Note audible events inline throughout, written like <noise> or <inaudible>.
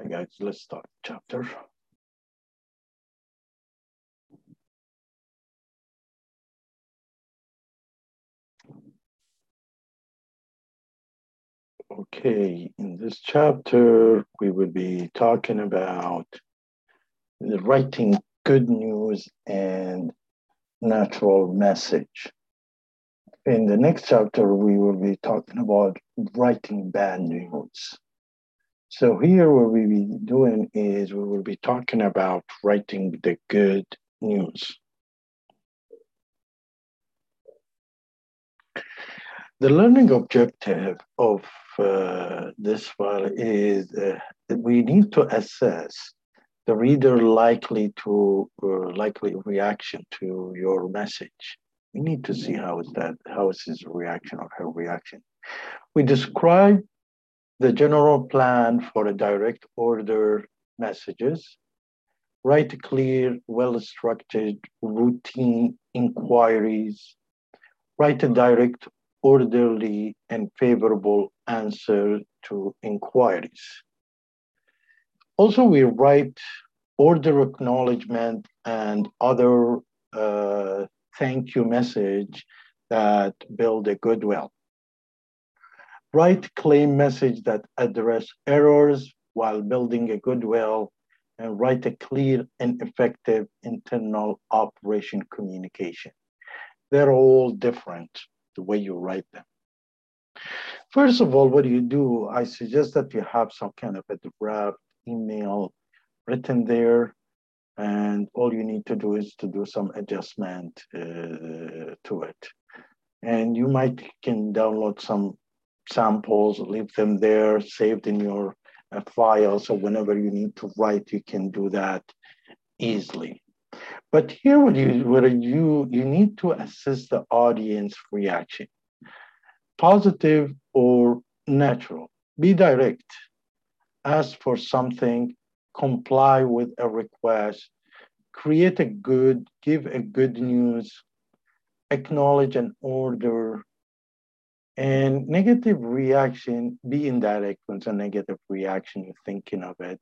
Hi guys, let's start chapter. Okay, in this chapter, we will be talking about writing good news and natural message. In the next chapter, we will be talking about writing bad news. So here what we will be doing is we will be talking about writing the good news. The learning objective of uh, this file is uh, we need to assess the reader likely to uh, likely reaction to your message. We need to see how is that how is his reaction or her reaction. We describe the general plan for a direct order messages. Write clear, well-structured, routine inquiries. Write a direct orderly and favorable answer to inquiries. Also, we write order acknowledgement and other uh, thank you message that build a goodwill. Write claim message that address errors while building a goodwill and write a clear and effective internal operation communication. They're all different the way you write them. First of all, what do you do? I suggest that you have some kind of a draft email written there, and all you need to do is to do some adjustment uh, to it. And you might can download some samples, leave them there, saved in your uh, file. So whenever you need to write, you can do that easily. But here, what you what you you need to assess the audience reaction, positive or natural. Be direct. Ask for something. Comply with a request. Create a good. Give a good news. Acknowledge an order. And negative reaction. Be indirect when it's a negative reaction. You're thinking of it.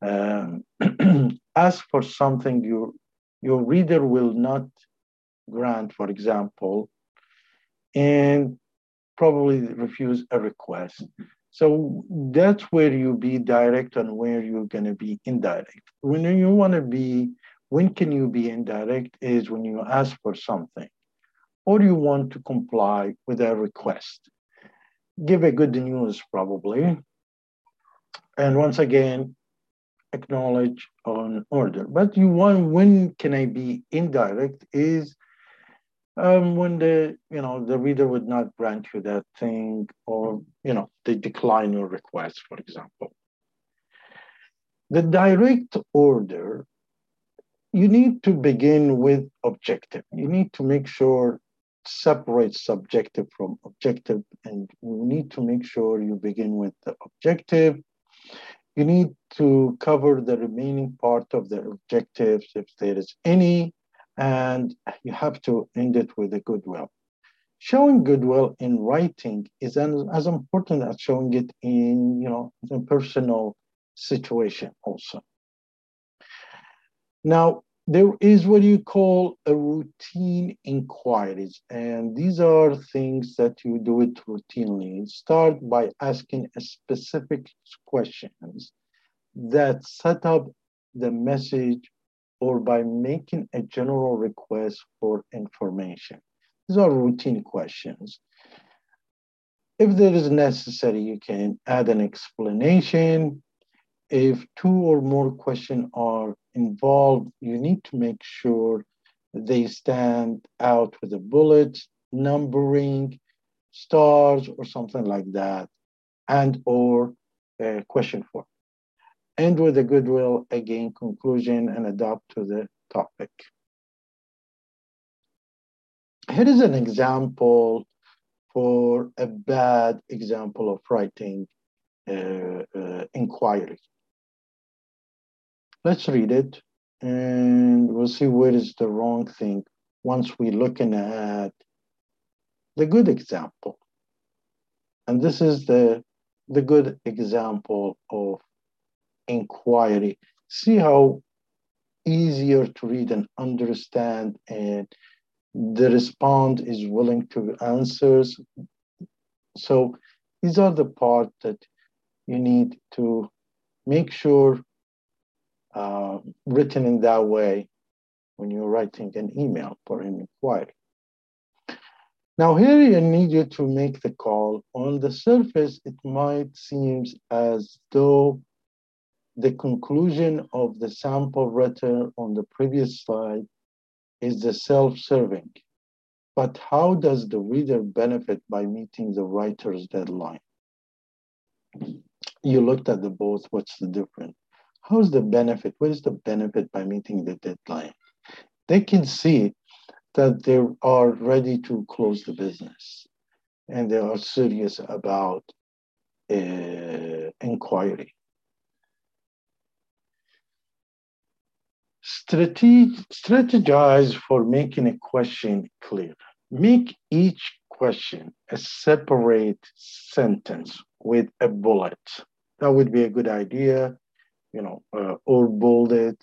Um, <clears throat> ask for something you your reader will not grant, for example, and probably refuse a request. So that's where you be direct and where you're going to be indirect. When you want to be, when can you be indirect is when you ask for something or you want to comply with a request. Give a good news, probably. And once again, acknowledge on order. But you want when can I be indirect is um, when the you know the reader would not grant you that thing or you know they decline your request, for example. The direct order, you need to begin with objective. You need to make sure separate subjective from objective, and you need to make sure you begin with the objective you need to cover the remaining part of the objectives if there is any, and you have to end it with a goodwill. Showing goodwill in writing is as important as showing it in, you know, in personal situation also. Now, there is what you call a routine inquiries, and these are things that you do it routinely. Start by asking specific questions that set up the message or by making a general request for information. These are routine questions. If there is necessary, you can add an explanation. If two or more questions are involved, you need to make sure they stand out with a bullet, numbering, stars, or something like that, and or a question form. End with a goodwill, again, conclusion, and adapt to the topic. Here is an example for a bad example of writing uh, uh, inquiry. Let's read it and we'll see where is the wrong thing once we're looking at the good example. And this is the, the good example of inquiry. See how easier to read and understand and the respond is willing to answers. So these are the part that you need to make sure uh, written in that way when you're writing an email for an inquiry. Now here you need you to make the call. On the surface, it might seem as though the conclusion of the sample written on the previous slide is the self-serving. But how does the reader benefit by meeting the writer's deadline? You looked at the both, what's the difference? How's the benefit? What is the benefit by meeting the deadline? They can see that they are ready to close the business and they are serious about uh, inquiry. Strateg- strategize for making a question clear. Make each question a separate sentence with a bullet. That would be a good idea, you know, uh, or bold it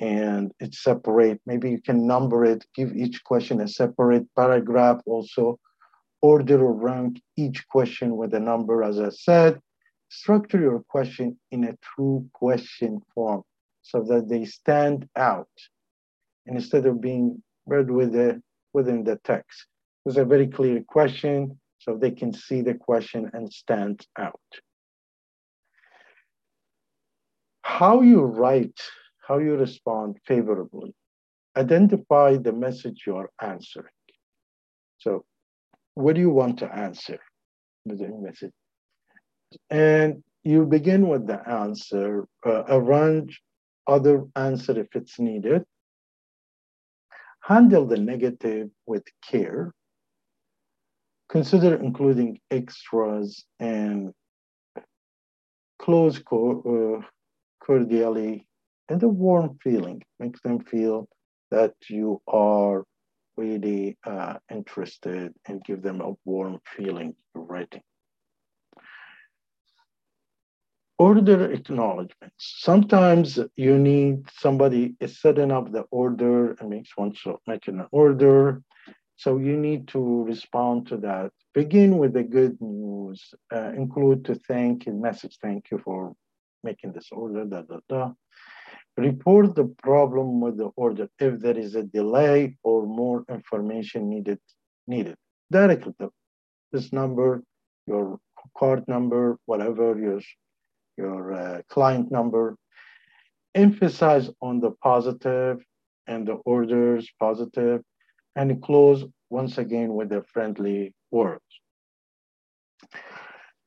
and it's separate. Maybe you can number it, give each question a separate paragraph also, order or rank each question with a number, as I said. Structure your question in a true question form so that they stand out instead of being read with the, within the text. It's a very clear question so they can see the question and stand out. How you write how you respond favorably. Identify the message you are answering. So, what do you want to answer with the message? And you begin with the answer, uh, arrange other answer if it's needed. Handle the negative with care. Consider including extras and close co- uh, cordially and a warm feeling makes them feel that you are really uh, interested and give them a warm feeling writing. Order acknowledgements. Sometimes you need somebody is setting up the order and makes one so making an order. So you need to respond to that. Begin with the good news. Uh, include to thank and message. Thank you for making this order. Da da da. Report the problem with the order if there is a delay or more information needed needed. Directly this number your card number whatever your your uh, client number. Emphasize on the positive and the orders positive and close once again with the friendly words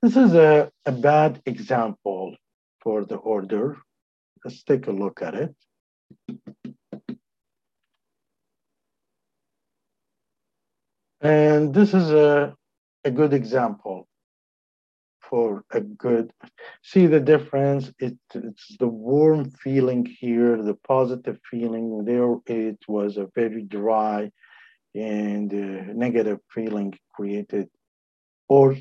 this is a, a bad example for the order Let's take a look at it. And this is a, a good example for a good, see the difference? It, it's the warm feeling here, the positive feeling. There it was a very dry and uh, negative feeling created or,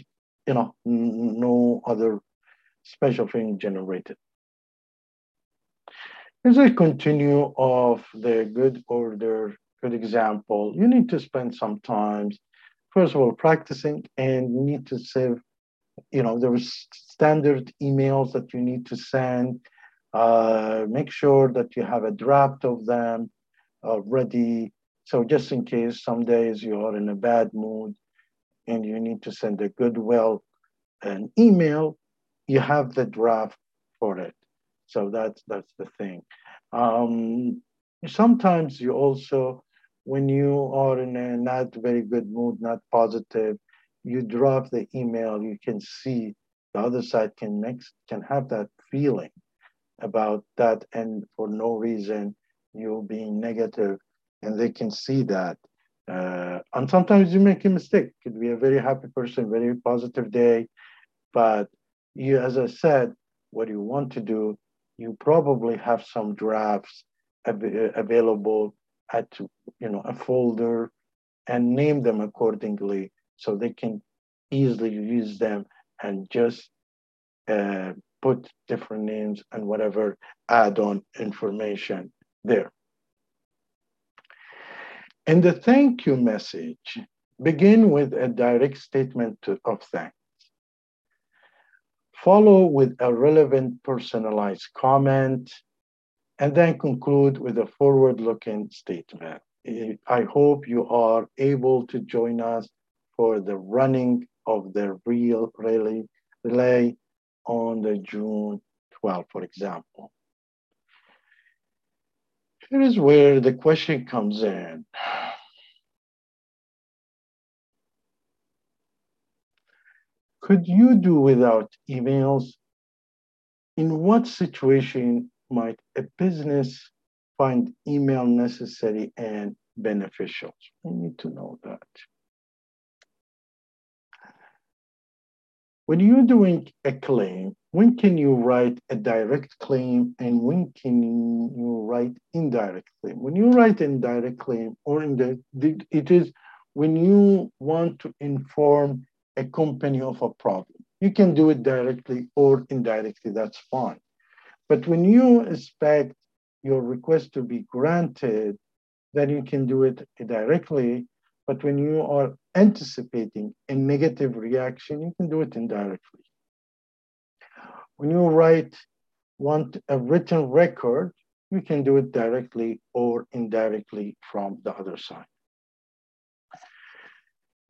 you know, no other special thing generated. As I continue of the good order, good example, you need to spend some time, first of all, practicing and you need to save, you know, there's standard emails that you need to send. Uh, make sure that you have a draft of them uh, ready. So just in case some days you are in a bad mood and you need to send a goodwill an email, you have the draft for it. So that's that's the thing. Um, sometimes you also, when you are in a not very good mood, not positive, you drop the email. You can see the other side can make can have that feeling about that, and for no reason you being negative, and they can see that. Uh, and sometimes you make a mistake. Could be a very happy person, very positive day, but you, as I said, what you want to do you probably have some drafts av- available at you know a folder and name them accordingly so they can easily use them and just uh, put different names and whatever add-on information there. In the thank you message, begin with a direct statement to, of thanks. Follow with a relevant personalized comment, and then conclude with a forward-looking statement. I hope you are able to join us for the running of the real relay, relay on the June 12, for example. Here is where the question comes in. Could you do without emails? In what situation might a business find email necessary and beneficial? We need to know that. When you're doing a claim, when can you write a direct claim and when can you write indirect claim? When you write indirect claim or in the, it is when you want to inform a company of a problem. You can do it directly or indirectly, that's fine. But when you expect your request to be granted, then you can do it directly. But when you are anticipating a negative reaction, you can do it indirectly. When you write, want a written record, you can do it directly or indirectly from the other side.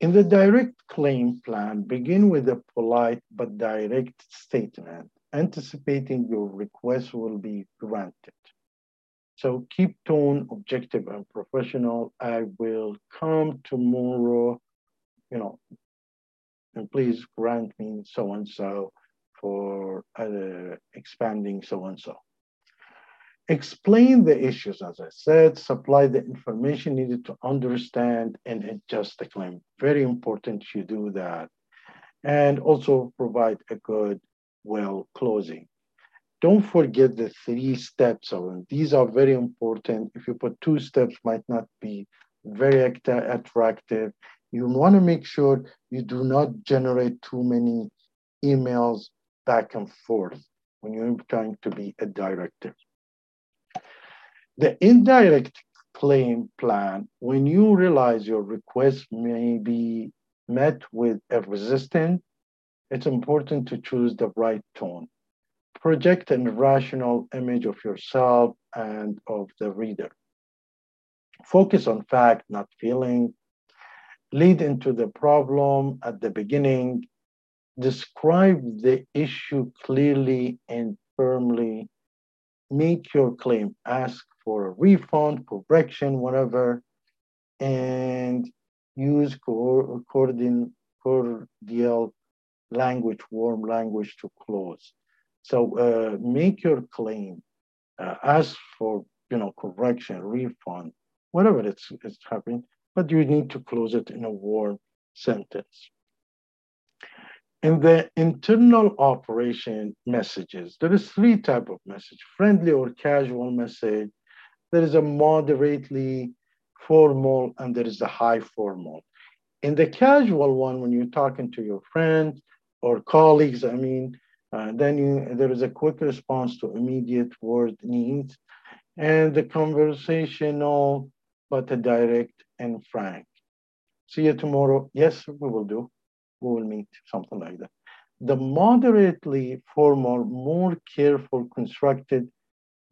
In the direct claim plan, begin with a polite but direct statement, anticipating your request will be granted. So keep tone objective and professional. I will come tomorrow, you know, and please grant me so and so for uh, expanding so and so. Explain the issues, as I said, supply the information needed to understand and adjust the claim. Very important you do that. And also provide a good, well closing. Don't forget the three steps of them. These are very important. If you put two steps, might not be very attractive. You want to make sure you do not generate too many emails back and forth when you're trying to be a director. The indirect claim plan, when you realize your request may be met with a resistance, it's important to choose the right tone project a rational image of yourself and of the reader. Focus on fact, not feeling. Lead into the problem at the beginning. Describe the issue clearly and firmly. Make your claim. Ask for a refund, correction, whatever, and use cordial language, warm language to close. So uh, make your claim, uh, ask for you know correction, refund, whatever it's, it's happening, but you need to close it in a warm sentence. In the internal operation messages, there is three type of message, friendly or casual message. There is a moderately formal and there is a high formal. In the casual one, when you're talking to your friends or colleagues, I mean, uh, then you, there is a quick response to immediate word needs and the conversational, but a direct and frank. See you tomorrow. Yes, we will do. We will meet, something like that. The moderately formal, more careful, constructed,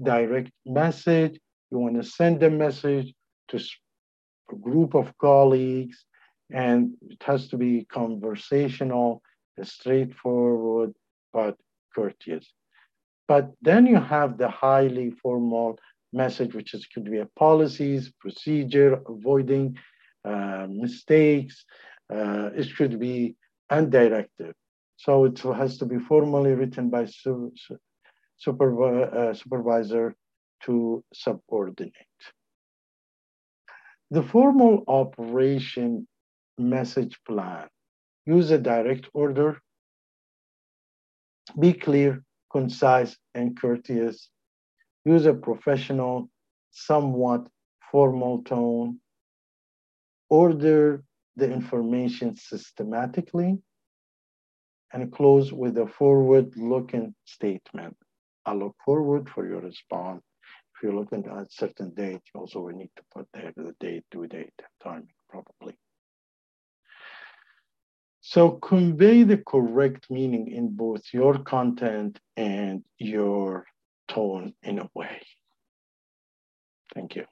direct message. You want to send a message to a group of colleagues, and it has to be conversational, straightforward, but courteous. But then you have the highly formal message, which is could be a policies, procedure, avoiding uh, mistakes. Uh, it should be undirective. So it has to be formally written by su supervi uh, supervisor to subordinate. The formal operation message plan use a direct order be clear, concise, and courteous. Use a professional, somewhat formal tone. Order the information systematically. and close with a forward-looking statement. I look forward for your response. If you're looking at certain date, also will need to put there the date, due date, timing, probably. So convey the correct meaning in both your content and your tone in a way. Thank you.